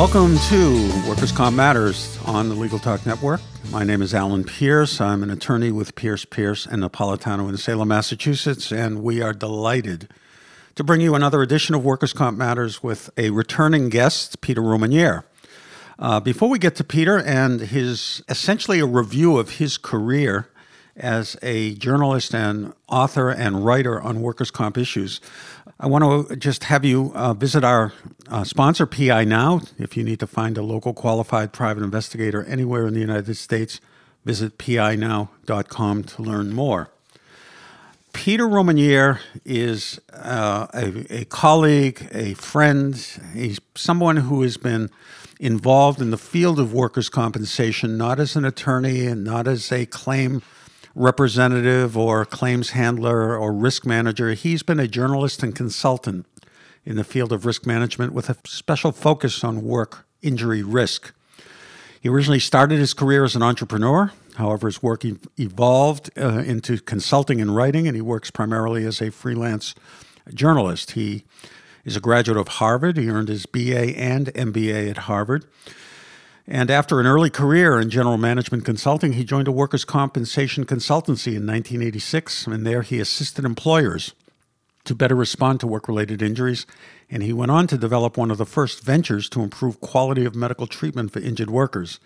Welcome to Workers' Comp Matters on the Legal Talk Network. My name is Alan Pierce. I'm an attorney with Pierce, Pierce, and Napolitano in Salem, Massachusetts, and we are delighted to bring you another edition of Workers' Comp Matters with a returning guest, Peter Rousmaniere. Uh, before we get to Peter and his essentially a review of his career as a journalist and author and writer on workers' comp issues, I want to just have you uh, visit our uh, sponsor, PI Now. If you need to find a local qualified private investigator anywhere in the United States, visit pinow.com to learn more. Peter Rousmaniere is uh, a, a, colleague, a friend. He's someone who has been involved in the field of workers' compensation, not as an attorney and not as a claim representative or claims handler or risk manager. He's been a journalist and consultant in the field of risk management with a special focus on work injury risk. He originally started his career as an entrepreneur. However, his work evolved uh, into consulting and writing, and he works primarily as a freelance journalist. He is a graduate of Harvard. He earned his BA and MBA at Harvard. And after an early career in general management consulting, he joined a workers' compensation consultancy in 1986, and there he assisted employers to better respond to work related injuries. And he went on to develop one of the first ventures to improve quality of medical treatment for injured workers.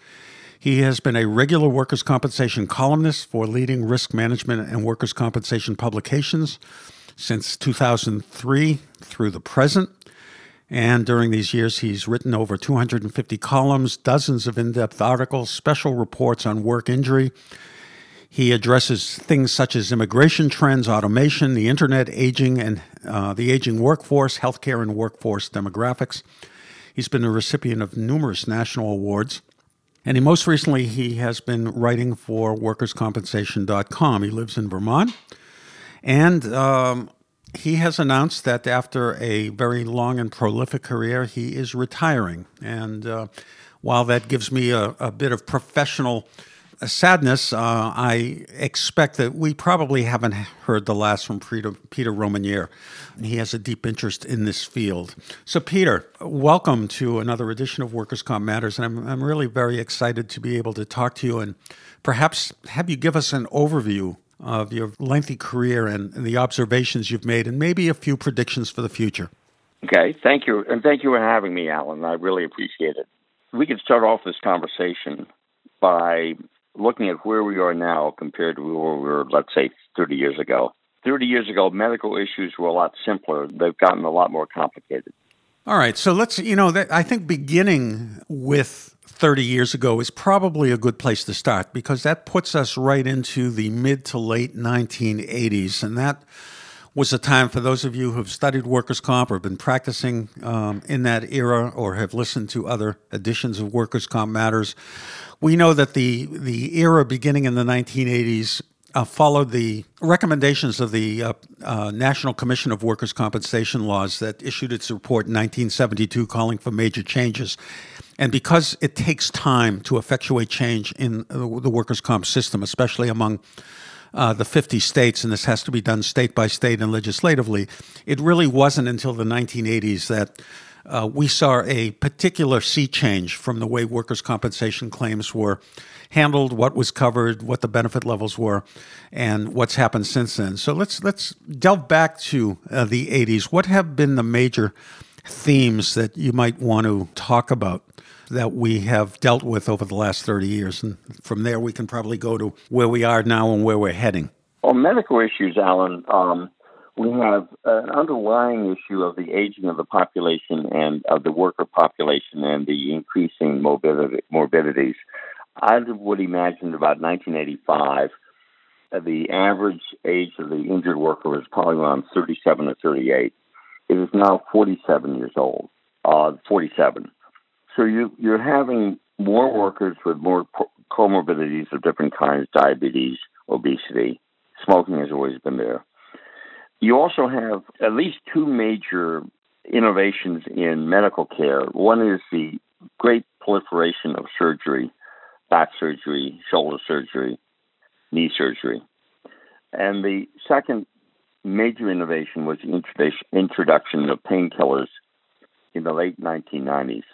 He has been a regular workers' compensation columnist for leading risk management and workers' compensation publications since 2003 through the present. And during these years, he's written over 250 columns, dozens of in depth articles, special reports on work injury. He addresses things such as immigration trends, automation, the internet, aging, and uh, the aging workforce, healthcare, and workforce demographics. He's been a recipient of numerous national awards. And he, most recently, he has been writing for workerscompensation.com. He lives in Vermont. And um, he has announced that after a very long and prolific career, he is retiring. And uh, while that gives me a, a bit of professional uh, sadness, uh, I expect that we probably haven't heard the last from Peter, Peter Rousmaniere. He has a deep interest in this field. So, Peter, welcome to another edition of Workers' Comp Matters. And I'm, I'm really very excited to be able to talk to you and perhaps have you give us an overview of your lengthy career and, and the observations you've made, and maybe a few predictions for the future. Okay, thank you. And thank you for having me, Alan. I really appreciate it. We could start off this conversation by looking at where we are now compared to where we were, let's say, 30 years ago. 30 years ago, medical issues were a lot simpler. They've gotten a lot more complicated. All right. So let's, you know, that, I think beginning with 30 years ago is probably a good place to start because that puts us right into the mid to late 1980s. And that was a time for those of you who have studied workers' comp or been practicing um, in that era or have listened to other editions of Workers' Comp Matters. We know that the, the era beginning in the 1980s uh, followed the recommendations of the uh, uh, National Commission of Workers' Compensation Laws that issued its report in 1972 calling for major changes. And because it takes time to effectuate change in the workers' comp system, especially among uh, the 50 states, and this has to be done state by state and legislatively, it really wasn't until the 1980s that uh, we saw a particular sea change from the way workers' compensation claims were handled, what was covered, what the benefit levels were, and what's happened since then. So let's let's delve back to uh, the 80s. What have been the major themes that you might want to talk about that we have dealt with over the last 30 years? And from there, we can probably go to where we are now and where we're heading. Well, medical issues, Alan. Um, we have an underlying issue of the aging of the population and of the worker population and the increasing morbidity, morbidities. I would imagine about 1985, uh, the average age of the injured worker was probably around 37 or 38. It is now 47 years old, uh, 47. So you, you're having more workers with more comorbidities of different kinds, diabetes, obesity. Smoking has always been there. You also have at least two major innovations in medical care. One is the great proliferation of surgery, back surgery, shoulder surgery, knee surgery. And the second major innovation was the introduction of painkillers in the late 1990s.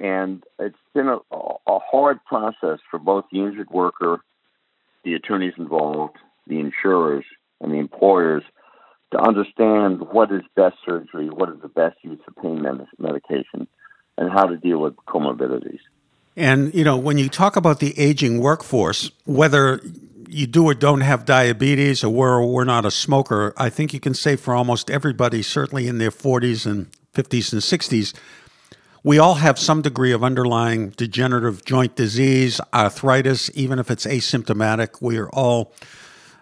And it's been a, a hard process for both the injured worker, the attorneys involved, the insurers, and the employers to understand what is best surgery, what is the best use of pain medication, and how to deal with comorbidities. And, you know, when you talk about the aging workforce, whether you do or don't have diabetes or we're, we're not a smoker, I think you can say for almost everybody, certainly in their 40s and 50s and 60s, we all have some degree of underlying degenerative joint disease, arthritis, even if it's asymptomatic. We are all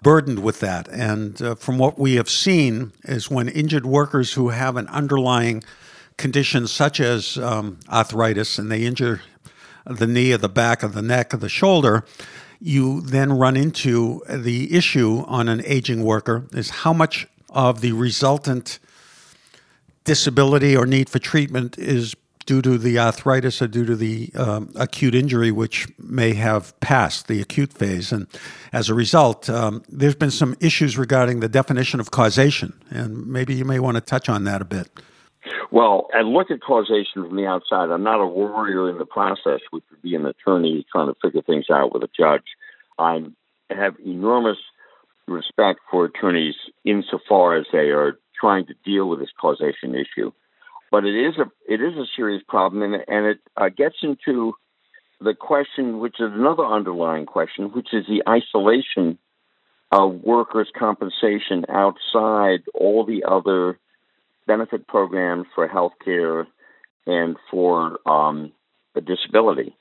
burdened with that. And uh, from what we have seen, is when injured workers who have an underlying condition such as um, arthritis and they injure the knee or the back of the neck or the shoulder, you then run into the issue on an aging worker is how much of the resultant disability or need for treatment is due to the arthritis or due to the um, acute injury, which may have passed the acute phase. And as a result, um, there's been some issues regarding the definition of causation. And maybe you may want to touch on that a bit. Well, and look at causation from the outside. I'm not a warrior in the process, which would be an attorney trying to figure things out with a judge. I have enormous respect for attorneys insofar as they are trying to deal with this causation issue. But it is a it is a serious problem, and, and it uh, gets into the question, which is another underlying question, which is the isolation of workers' compensation outside all the other benefit programs for health care and for um, a disability.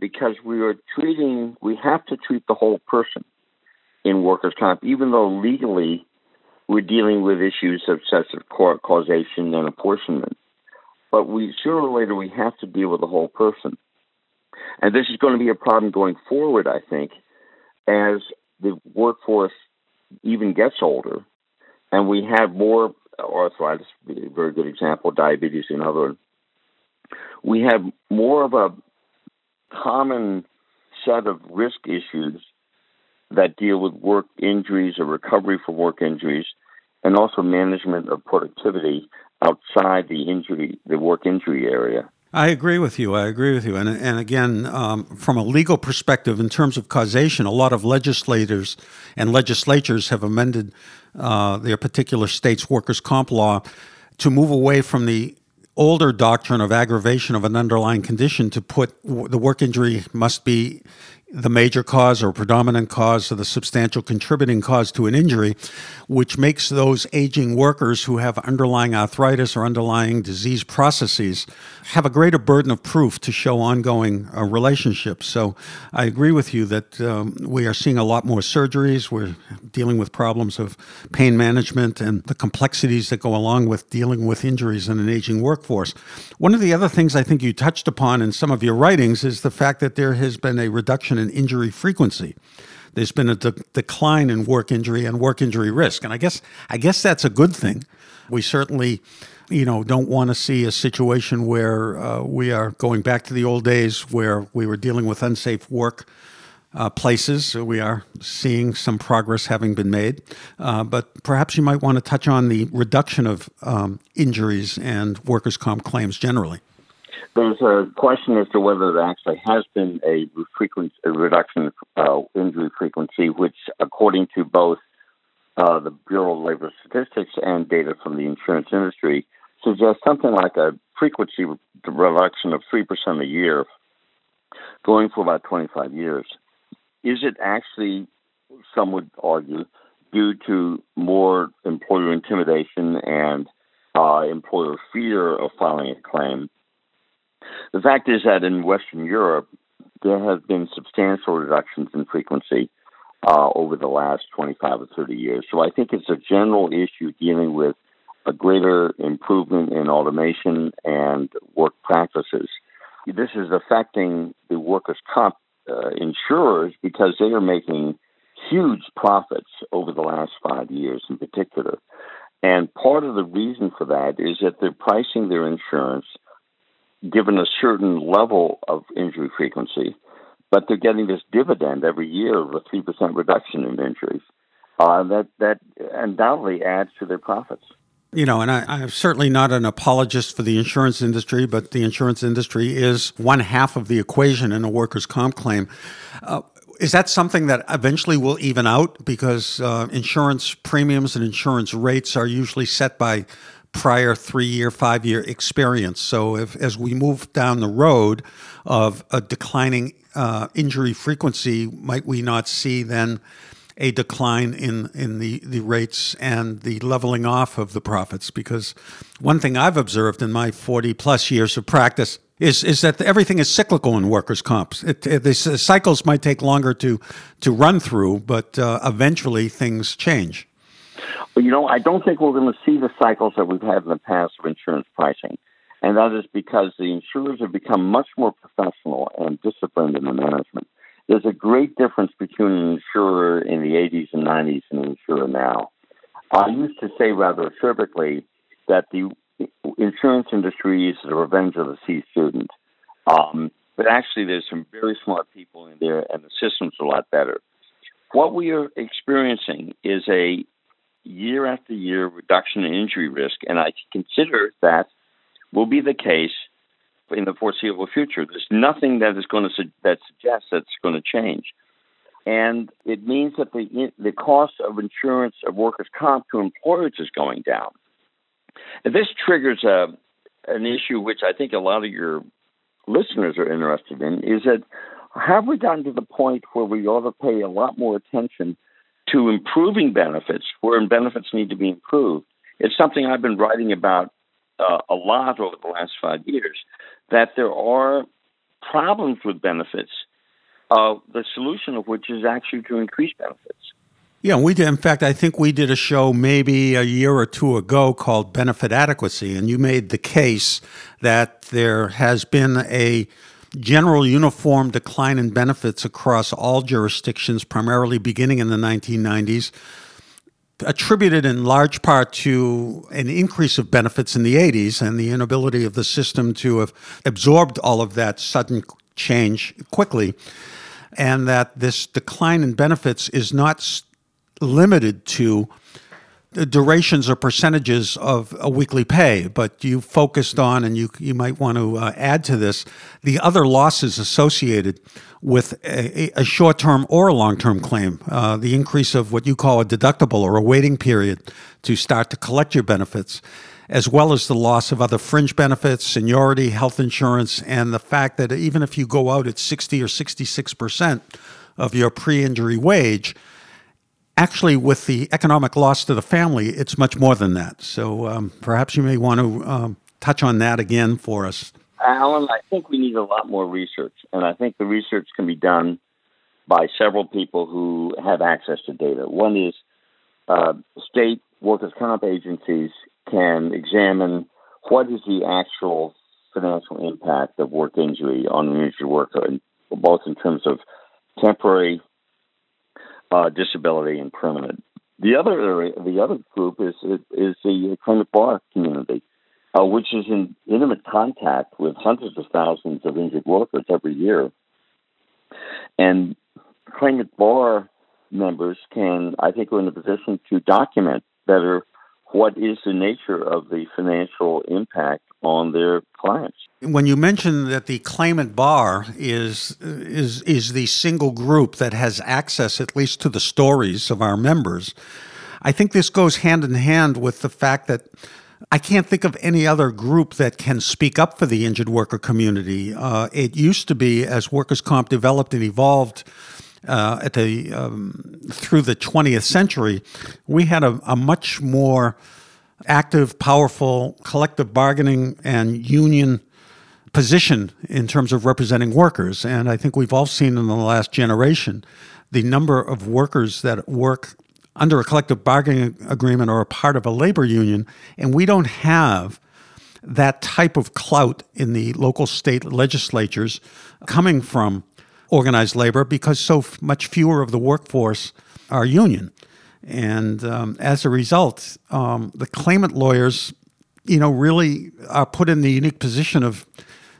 Because we are treating, we have to treat the whole person in workers' comp, even though legally we're dealing with issues of excessive causation and apportionment. But we sooner or later we have to deal with the whole person. And this is going to be a problem going forward, I think, as the workforce even gets older and we have more arthritis, a very good example, diabetes, another. We have more of a common set of risk issues that deal with work injuries or recovery from work injuries and also management of productivity outside the injury, the work injury area. I agree with you. I agree with you. And, and again, um, from a legal perspective, in terms of causation, a lot of legislators and legislatures have amended uh, their particular state's workers' comp law to move away from the older doctrine of aggravation of an underlying condition to put the work injury must be the major cause or predominant cause or the substantial contributing cause to an injury, which makes those aging workers who have underlying arthritis or underlying disease processes have a greater burden of proof to show ongoing uh, relationships. So I agree with you that um, we are seeing a lot more surgeries. We're dealing with problems of pain management and the complexities that go along with dealing with injuries in an aging workforce. One of the other things I think you touched upon in some of your writings is the fact that there has been a reduction in injury frequency. There's been a de- decline in work injury and work injury risk, and I guess I guess that's a good thing. We certainly, you know, don't want to see a situation where uh, we are going back to the old days where we were dealing with unsafe work. Uh, places. We are seeing some progress having been made, uh, but perhaps you might want to touch on the reduction of um, injuries and workers' comp claims generally. There's a question as to whether there actually has been a, frequency, a reduction uh, injury frequency, which, according to both uh, the Bureau of Labor Statistics and data from the insurance industry, suggests something like a frequency reduction of 3% a year going for about 25 years. Is it actually, some would argue, due to more employer intimidation and uh, employer fear of filing a claim? The fact is that in Western Europe, there have been substantial reductions in frequency uh, over the last 25 or 30 years. So I think it's a general issue dealing with a greater improvement in automation and work practices. this is affecting the workers' comp uh, insurers because they are making huge profits over the last five years in particular. And part of the reason for that is that they're pricing their insurance given a certain level of injury frequency, but they're getting this dividend every year of a 3% reduction in injuries. Uh, that, that undoubtedly adds to their profits you know, and I, am certainly not an apologist for the insurance industry, but the insurance industry is one half of the equation in a workers' comp claim. Uh, is that something that eventually will even out because uh, insurance premiums and insurance rates are usually set by prior three year, five year experience? So, if as we move down the road of a declining uh, injury frequency, might we not see then? a decline in, in the, the rates and the leveling off of the profits. Because one thing I've observed in my 40 plus years of practice is, is that everything is cyclical in workers' comps. It, it, the cycles might take longer to, to run through, but uh, eventually things change. Well, you know, I don't think we're going to see the cycles that we've had in the past of insurance pricing. And that is because the insurers have become much more professional and disciplined in the management. There's a great difference between an insurer in the 80s and 90s and an insurer now. I used to say rather acerbic that the insurance industry is the revenge of the C student. Um, but actually, there's some very smart people in there, and the system's a lot better. What we are experiencing is a year after year reduction in injury risk, and I consider that will be the case in the foreseeable future. There's nothing that is going to su- that suggests that's going to change, and it means that the the cost of insurance of workers' comp to employers is going down. And this triggers a an issue which I think a lot of your listeners are interested in is that have we gotten to the point where we ought to pay a lot more attention to improving benefits where benefits need to be improved? It's something I've been writing about uh, a lot over the last five years that there are problems with benefits, uh, the solution of which is actually to increase benefits. Yeah, we did. In fact, I think we did a show maybe a year or two ago called Benefit Adequacy, and you made the case that there has been a general uniform decline in benefits across all jurisdictions, primarily beginning in the 1990s attributed in large part to an increase of benefits in the 80s and the inability of the system to have absorbed all of that sudden change quickly, and that this decline in benefits is not limited to durations or percentages of a weekly pay, but you focused on, and you you might want to uh, add to this, the other losses associated with a, a short term or a long term claim. Uh, the increase of what you call a deductible or a waiting period to start to collect your benefits, as well as the loss of other fringe benefits, seniority, health insurance, and the fact that even if you go out at 60 or 66 percent of your pre injury wage, actually, with the economic loss to the family, it's much more than that. So um, perhaps you may want to um, touch on that again for us. Alan, I think we need a lot more research, and I think the research can be done by several people who have access to data. One is uh, state workers' comp agencies can examine what is the actual financial impact of work injury on an injured worker, both in terms of temporary uh, disability and permanent. The other area, the other group is is the claimant bar community, uh, which is in intimate contact with hundreds of thousands of injured workers every year, and claimant bar members can, I think, are in a position to document better what is the nature of the financial impact on their clients. When you mention that the claimant bar is is is the single group that has access at least to the stories of our members, I think this goes hand in hand with the fact that I can't think of any other group that can speak up for the injured worker community. Uh, it used to be, as workers' comp developed and evolved uh, at the um, through the 20th century, we had a, a much more active, powerful collective bargaining and union position in terms of representing workers. And I think we've all seen in the last generation the number of workers that work under a collective bargaining agreement or a part of a labor union, and we don't have that type of clout in the local state legislatures coming from organized labor because so much fewer of the workforce are union. And um, as a result, um, the claimant lawyers, you know, really are put in the unique position of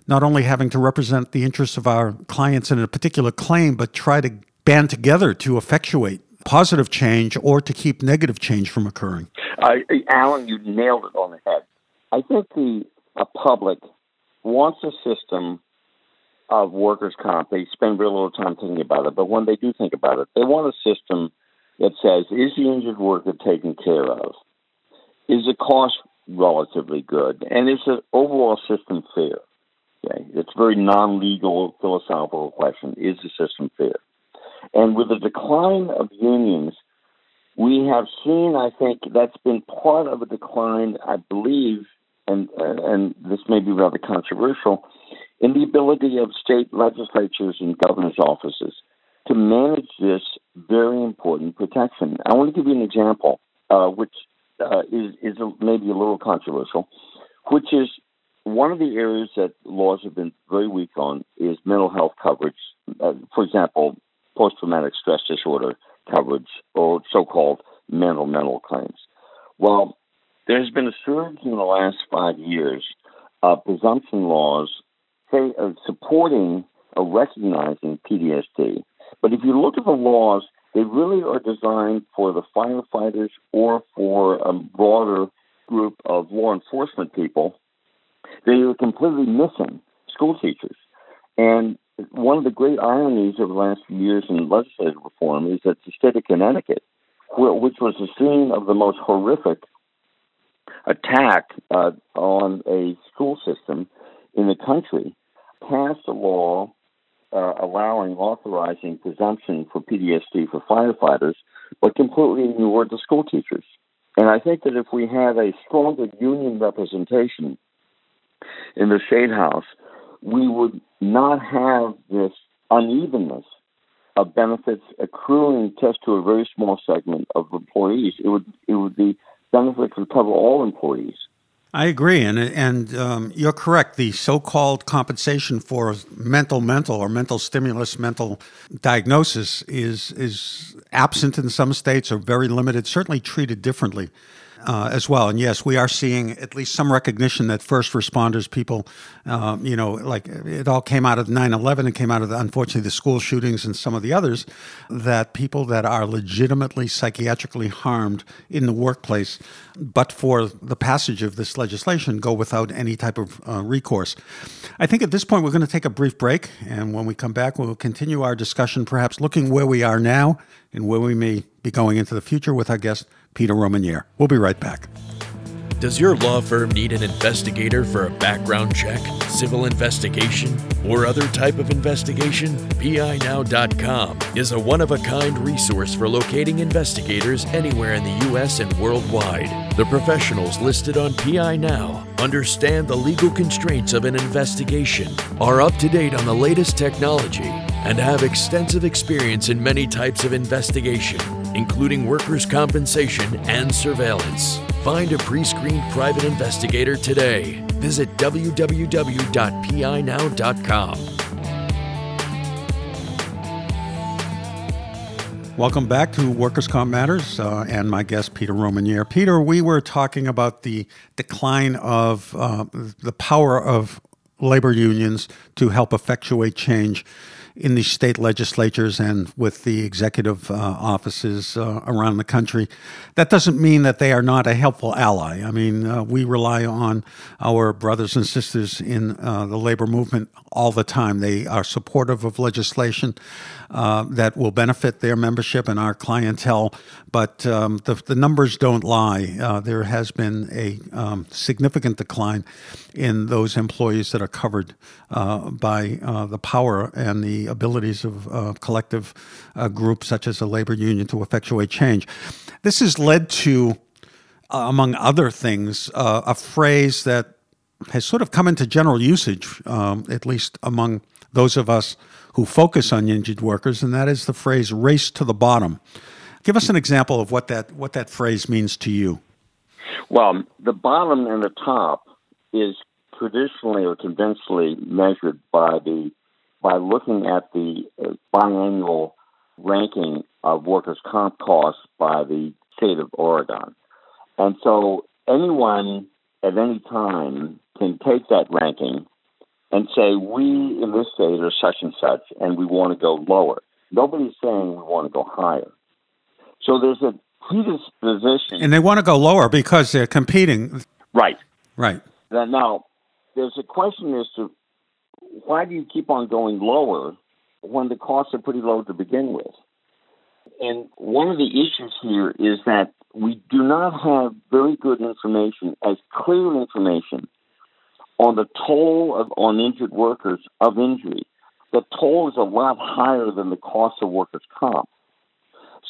not only having to represent the interests of our clients in a particular claim, but try to band together to effectuate positive change or to keep negative change from occurring. Uh, Alan, you nailed it on the head. I think the public wants a system of workers' comp. They spend very little time thinking about it, but when they do think about it, they want a system that says, is the injured worker taken care of? Is the cost relatively good? And is the overall system fair? Okay. It's a very non legal philosophical question. Is the system fair? And with the decline of unions, we have seen, I think, that's been part of a decline, I believe, and, and this may be rather controversial, in the ability of state legislatures and governor's offices to manage this very important protection. I want to give you an example, uh, which uh, is, is a, maybe a little controversial, which is one of the areas that laws have been very weak on is mental health coverage. Uh, for example, post traumatic stress disorder coverage or so called mental mental claims. Well, there's been a surge in the last five years of presumption laws uh, supporting or recognizing PTSD. But if you look at the laws, they really are designed for the firefighters or for a broader group of law enforcement people they are completely missing school teachers. And one of the great ironies of the last few years in legislative reform is that the state of Connecticut, which was the scene of the most horrific attack uh, on a school system in the country, passed a law uh, allowing, authorizing presumption for PTSD for firefighters, but completely ignored the school teachers. And I think that if we had a stronger union representation in the State House, we would not have this unevenness of benefits accruing just to a very small segment of employees. It would it would be benefits would cover all employees. I agree, and and um, you're correct. The so-called compensation for mental, mental or mental stimulus, mental diagnosis is is absent in some states or very limited. Certainly treated differently uh, as well. And yes, we are seeing at least some recognition that first responders, people, uh, you know, like it all came out of 9 11 and came out of, the, unfortunately, the school shootings and some of the others, that people that are legitimately psychiatrically harmed in the workplace, but for the passage of this legislation, go without any type of uh, recourse. I think at this point we're going to take a brief break. And when we come back, we'll continue our discussion, perhaps looking where we are now and where we may be going into the future with our guest. Peter Rousmaniere. We'll be right back. Does your law firm need an investigator for a background check, civil investigation, or other type of investigation? PINow.com is a one of a kind resource for locating investigators anywhere in the U.S. and worldwide. The professionals listed on PI Now understand the legal constraints of an investigation, are up to date on the latest technology, and have extensive experience in many types of investigation including workers' compensation and surveillance. Find a pre screened private investigator today. Visit www.pinow.com. Welcome back to Workers' Comp Matters uh, and my guest, Peter Rousmaniere. Peter, we were talking about the decline of uh, the power of labor unions to help effectuate change in the state legislatures and with the executive uh, offices uh, around the country. That doesn't mean that they are not a helpful ally. I mean, uh, we rely on our brothers and sisters in uh, the labor movement all the time. They are supportive of legislation uh, that will benefit their membership and our clientele, but um, the, the, numbers don't lie. Uh, there has been a um, significant decline in those employees that are covered by the power and the abilities of uh, collective uh, groups such as a labor union to effectuate change. This has led to, uh, among other things, uh, a phrase that has sort of come into general usage, um, at least among those of us who focus on injured workers, and that is the phrase "race to the bottom." Give us an example of what that what that phrase means to you. Well, the bottom and the top is traditionally or conventionally measured by the by looking at the uh, biannual ranking of workers' comp costs by the state of Oregon. And so anyone at any time can take that ranking and say, we in this state are such and such, and we want to go lower. Nobody's saying we want to go higher. So there's a predisposition. And they want to go lower because they're competing. Right. Right. Now, there's a question as to why do you keep on going lower when the costs are pretty low to begin with? And one of the issues here is that we do not have very good information, as clear information, on the toll of, on injured workers of injury. The toll is a lot higher than the cost of workers' comp.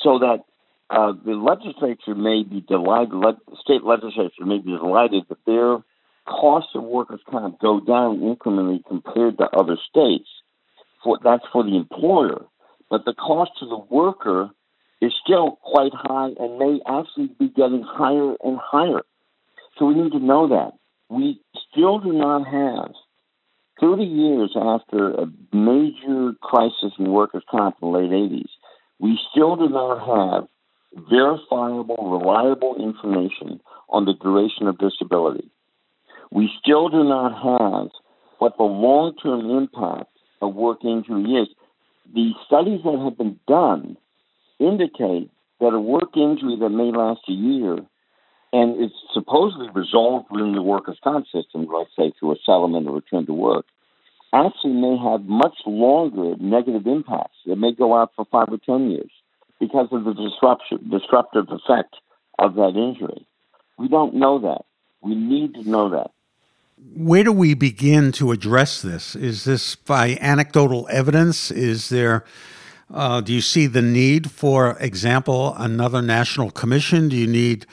So that uh, the legislature may be delighted, le- state legislature may be delighted that their costs of workers' kind of go down incrementally compared to other states. For, that's for the employer. But the cost to the worker is still quite high and may actually be getting higher and higher. So we need to know that. We still do not have, 30 years after a major crisis in workers' comp in the late 80s, we still do not have verifiable, reliable information on the duration of disability. We still do not have what the long term impact of work injury is. The studies that have been done indicate that a work injury that may last a year and it's supposedly resolved within the workers' comp system, let's say through a settlement or return to work, actually may have much longer negative impacts. It may go out for five or ten years because of the disruption, disruptive effect of that injury. We don't know that. We need to know that. Where do we begin to address this? Is this by anecdotal evidence? Is there uh, do you see the need, for example, another national commission? Do you need?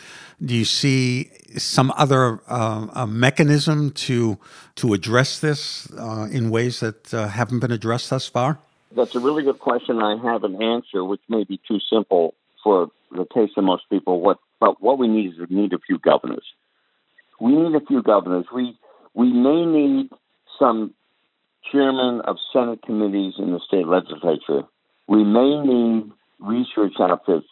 Do you see some other uh, mechanism to to address this uh, in ways that uh, haven't been addressed thus far? That's a really good question. I have an answer, which may be too simple for the taste of most people. What but what we need is we need a few governors. We need a few governors. We we may need some chairman of Senate committees in the state legislature we may need research outfits,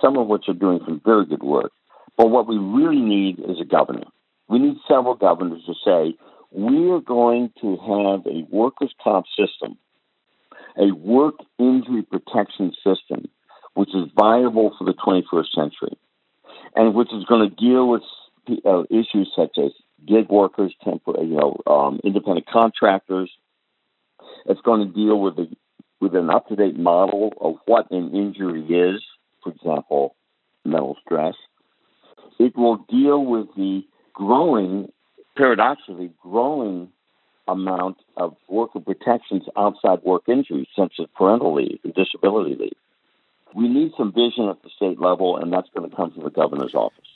some of which are doing some very good work. But what we really need is a governor. We need several governors to say, we are going to have a workers' comp system, a work injury protection system, which is viable for the 21st century, and which is going to deal with uh, issues such as gig workers, you know, um, independent contractors. It's going to deal with the with an up to date model of what an injury is, for example, mental stress. It will deal with the growing, paradoxically, growing amount of worker protections outside work injuries, such as parental leave and disability leave. We need some vision at the state level, and that's going to come from the governor's office.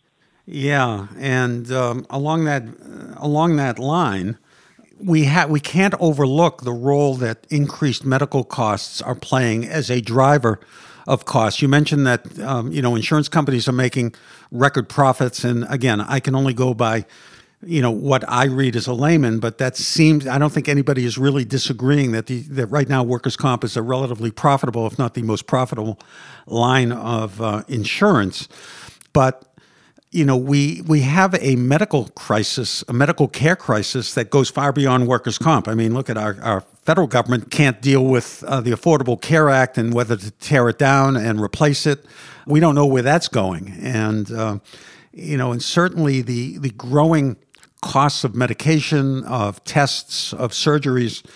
Yeah, and um, along that along that line, we ha- we can't overlook the role that increased medical costs are playing as a driver of costs. You mentioned that um, you know insurance companies are making record profits, and again, I can only go by you know what I read as a layman, but that seems I don't think anybody is really disagreeing that the that right now workers' comp is a relatively profitable, if not the most profitable, line of uh, insurance. But you know, we we have a medical crisis, a medical care crisis that goes far beyond workers' comp. I mean, look at our, our federal government can't deal with uh, the Affordable Care Act and whether to tear it down and replace it. We don't know where that's going, and uh, you know, and certainly the the growing costs of medication, of tests, of surgeries.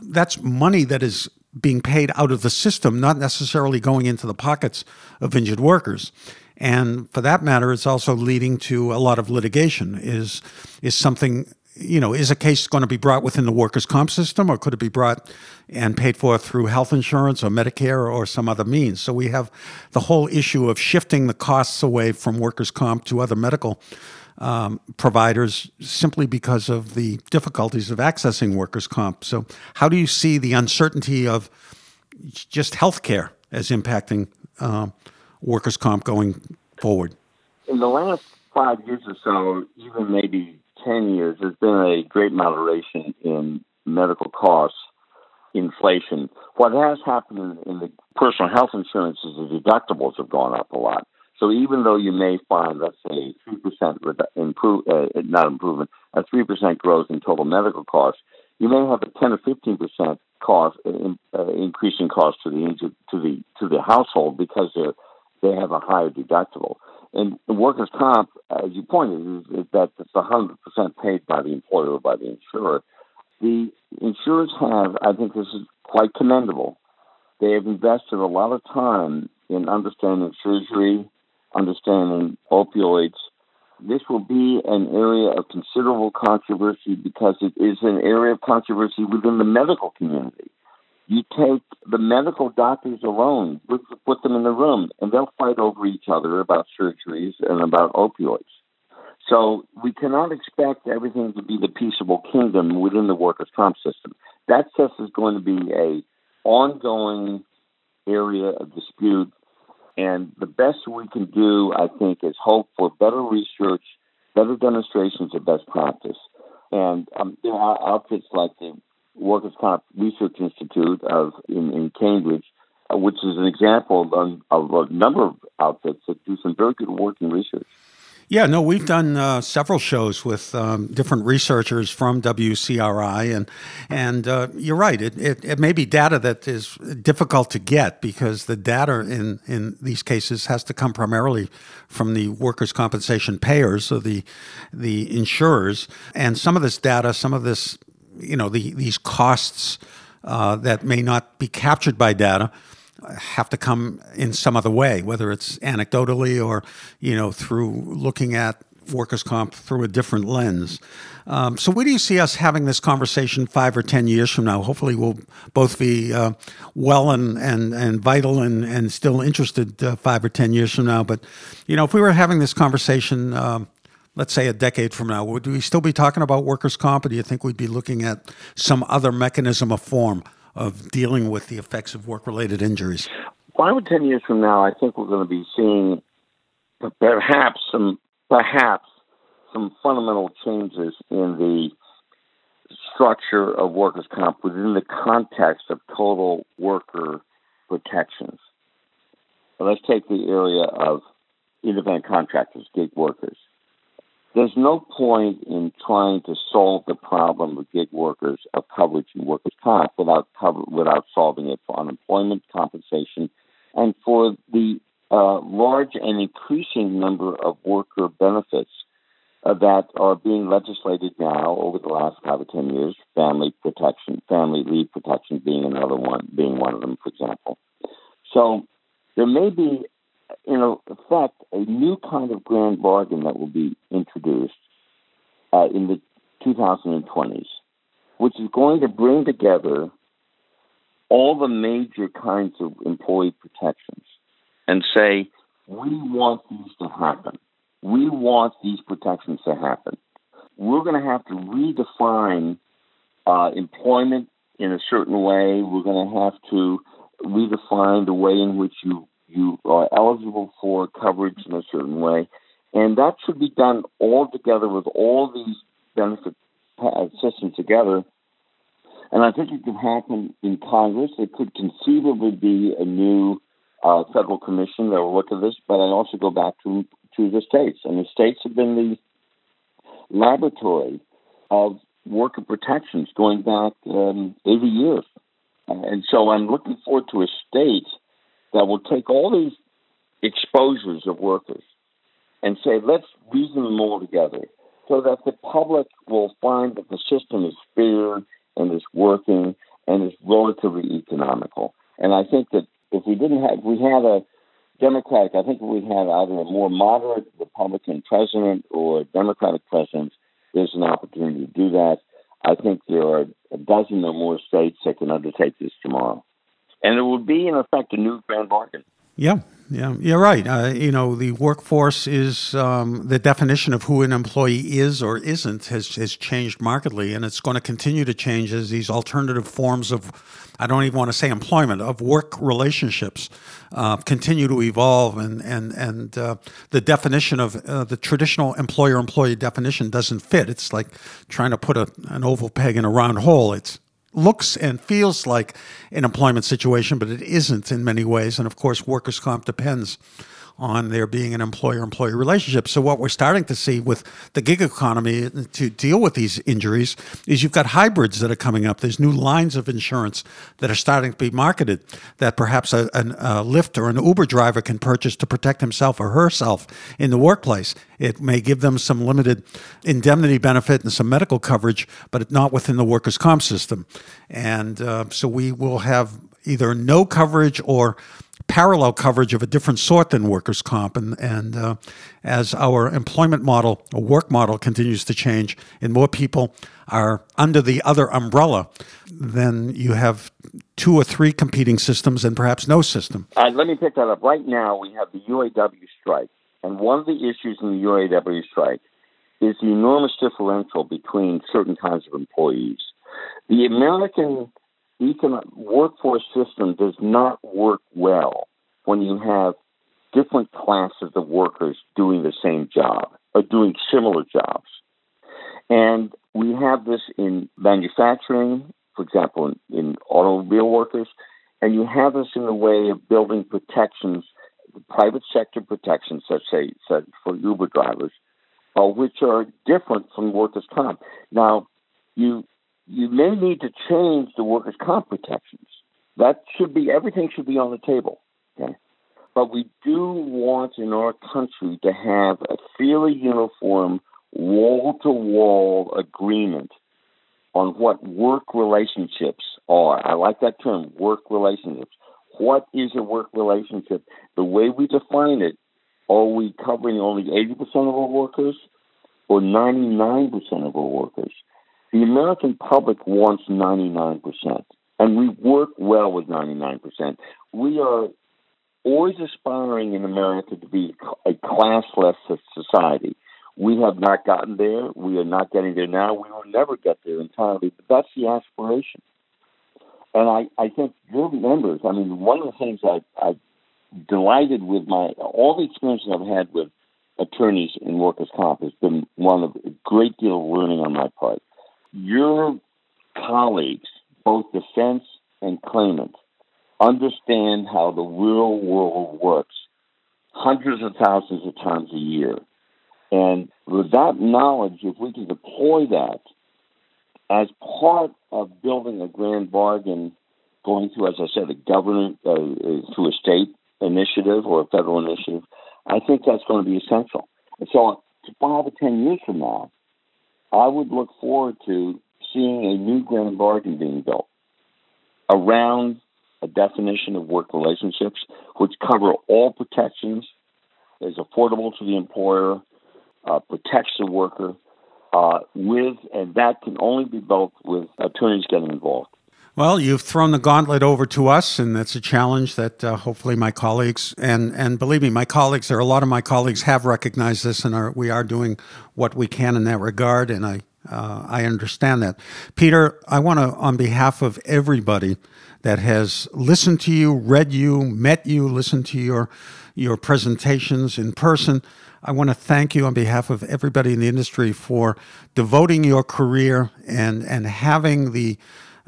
That's money that is being paid out of the system, not necessarily going into the pockets of injured workers and for that matter, it's also leading to a lot of litigation. Is is something you know is a case going to be brought within the workers' comp system, or could it be brought and paid for through health insurance or Medicare or some other means? So we have the whole issue of shifting the costs away from workers' comp to other medical. Um, providers simply because of the difficulties of accessing workers' comp. So, how do you see the uncertainty of just healthcare as impacting uh, workers' comp going forward? In the last five years or so, even maybe 10 years, there's been a great moderation in medical costs, inflation. What has happened in, the personal health insurance is the deductibles have gone up a lot. So even though you may find, let's say, three percent improve, uh, not improvement, a three percent growth in total medical costs, you may have a ten or fifteen percent cost uh, in, uh, increasing cost to the to the to the household because they they have a higher deductible. And the workers' comp, as you pointed, is, is that it's hundred percent paid by the employer or by the insurer. The insurers have, I think, this is quite commendable. They have invested a lot of time in understanding surgery, understanding opioids. This will be an area of considerable controversy because it is an area of controversy within the medical community. You take the medical doctors alone, put them in the room, and they'll fight over each other about surgeries and about opioids. So we cannot expect everything to be the peaceable kingdom within the workers' comp system. That just is going to be a ongoing area of dispute and the best we can do, I think, is hope for better research, better demonstrations of best practice. And um, there are outfits like the Workers' Comp Research Institute of in, in Cambridge, uh, which is an example of, of a number of outfits that do some very good work in research. Yeah, no, we've done uh, several shows with um, different researchers from WCRI, and and uh, you're right. It, it, it may be data that is difficult to get because the data in in these cases has to come primarily from the workers' compensation payers, so the the insurers, and some of this data, some of this, you know, the these costs uh, that may not be captured by data have to come in some other way, whether it's anecdotally or you know through looking at workers' comp through a different lens. Um, so, where do you see us having this conversation five or ten years from now? Hopefully, we'll both be uh, well and, and, and vital and, and still interested uh, five or ten years from now. But, you know, if we were having this conversation, um, let's say a decade from now, would we still be talking about workers' comp, or do you think we'd be looking at some other mechanism of form? of dealing with the effects of work related injuries? Five or ten years from now, I think we're going to be seeing perhaps some perhaps some fundamental changes in the structure of workers' comp within the context of total worker protections. Let's take the area of independent contractors, gig workers. There's no point in trying to solve the problem of gig workers of coverage in workers' comp without cover, without solving it for unemployment compensation and for the uh, large and increasing number of worker benefits uh, that are being legislated now over the last five or ten years. Family protection, family leave protection being another one, being one of them, for example. So there may be in effect, a new kind of grand bargain that will be introduced uh, in the 2020s, which is going to bring together all the major kinds of employee protections and say, we want these to happen. We want these protections to happen. We're going to have to redefine uh, employment in a certain way. We're going to have to redefine the way in which you you are eligible for coverage in a certain way. And that should be done all together with all these benefit systems together. And I think it could happen in Congress. It could conceivably be a new uh, federal commission that will look at this, but I also go back to to the states. And the states have been the laboratory of worker protections going back um, 80 years. And so I'm looking forward to a state that will take all these exposures of workers and say, let's reason them all together so that the public will find that the system is fair and is working and is relatively economical. And I think that if we didn't have, we had a Democratic, I think if we had either a more moderate Republican president or a Democratic president, there's an opportunity to do that. I think there are a dozen or more states that can undertake this tomorrow and it would be in effect a new grand bargain. Yeah, Yeah, you're right. Uh, you know, the workforce is um, the definition of who an employee is or isn't has, has changed markedly, and it's going to continue to change as these alternative forms of, I don't even want to say employment, of work relationships uh, continue to evolve, and and and uh, the definition of uh, the traditional employer-employee definition doesn't fit. It's like trying to put a, an oval peg in a round hole. It's looks and feels like an employment situation, but it isn't in many ways. And of course, workers' comp depends on there being an employer employee relationship. So, what we're starting to see with the gig economy to deal with these injuries is you've got hybrids that are coming up. There's new lines of insurance that are starting to be marketed that perhaps a, a, a Lyft or an Uber driver can purchase to protect himself or herself in the workplace. It may give them some limited indemnity benefit and some medical coverage, but not within the workers' comp system. And uh, so, we will have either no coverage or parallel coverage of a different sort than workers' comp. And, and uh, as our employment model, or work model, continues to change and more people are under the other umbrella, then you have two or three competing systems and perhaps no system. Uh, let me pick that up. Right now, we have the UAW strike. And one of the issues in the UAW strike is the enormous differential between certain kinds of employees. The American economic workforce system does not work well when you have different classes of workers doing the same job or doing similar jobs. And we have this in manufacturing, for example, in, in automobile workers, and you have this in the way of building protections, private sector protections, such say for Uber drivers, uh, which are different from workers' comp. Now, you you may need to change the workers' comp protections. That should be everything should be on the table. Okay, but we do want in our country to have a fairly uniform wall to wall agreement on what work relationships are. I like that term, work relationships. What is a work relationship? The way we define it, are we covering only 80% of our workers or 99% of our workers? The American public wants 99%, and we work well with 99%. We are always aspiring in America to be a classless society. We have not gotten there. We are not getting there now. We will never get there entirely, but that's the aspiration. And I, I think your members, I mean, one of the things I, I delighted with my, all the experiences I've had with attorneys in workers' comp has been one of a great deal of learning on my part your colleagues, both defense and claimant, understand how the real world works hundreds of thousands of times a year. And with that knowledge, if we can deploy that as part of building a grand bargain, going through, as I said, a government, uh, through a state initiative or a federal initiative, I think that's going to be essential. And so, five or ten years from now, I would look forward to seeing a new grand bargain being built around a definition of work relationships, which cover all protections, is affordable to the employer, uh, protects the worker, uh, with and that can only be built with attorneys getting involved. Well, you've thrown the gauntlet over to us, and that's a challenge that uh, hopefully my colleagues and and believe me, my colleagues, there a lot of my colleagues have recognized this, and are we are doing what we can in that regard, and I uh, I understand that. Peter, I want to, on behalf of everybody that has listened to you, read you, met you, listened to your your presentations in person. I want to thank you on behalf of everybody in the industry for devoting your career and and having the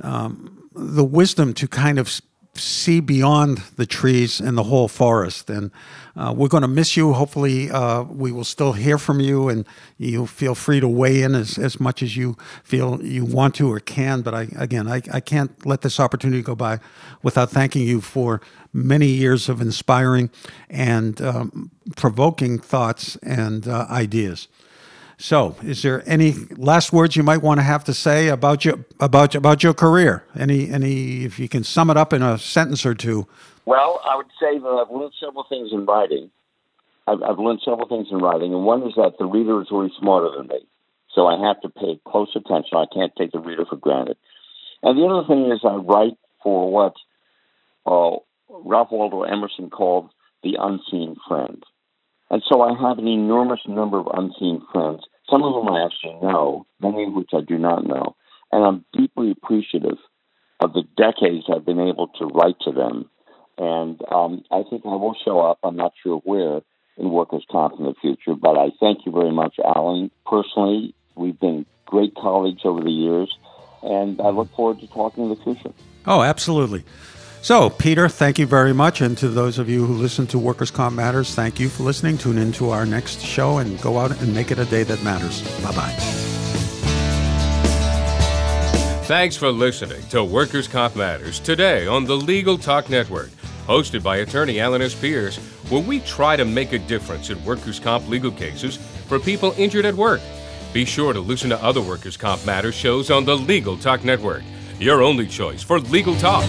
um, the wisdom to kind of see beyond the trees and the whole forest. And uh, we're going to miss you. Hopefully, uh, we will still hear from you, and you feel free to weigh in as, as much as you feel you want to or can. But I, again, I, I can't let this opportunity go by without thanking you for many years of inspiring and um, provoking thoughts and uh, ideas. So, is there any last words you might want to have to say about your about about your career? Any any if you can sum it up in a sentence or two? Well, I would say that I've learned several things in writing. I've, I've learned several things in writing, and one is that the reader is always smarter than me, so I have to pay close attention. I can't take the reader for granted. And the other thing is, I write for what uh, Ralph Waldo Emerson called the unseen friend. And so I have an enormous number of unseen friends, some of whom I actually know, many of which I do not know. And I'm deeply appreciative of the decades I've been able to write to them. And um, I think I will show up, I'm not sure where, in workers' comp in the future. But I thank you very much, Alan. Personally, we've been great colleagues over the years, and I look forward to talking in the future. Oh, absolutely. So, Peter, thank you very much. And to those of you who listen to Workers' Comp Matters, thank you for listening. Tune in to our next show and go out and make it a day that matters. Bye bye. Thanks for listening to Workers' Comp Matters today on the Legal Talk Network, hosted by attorney Alan S. Pierce, where we try to make a difference in workers' comp legal cases for people injured at work. Be sure to listen to other Workers' Comp Matters shows on the Legal Talk Network, your only choice for legal talk.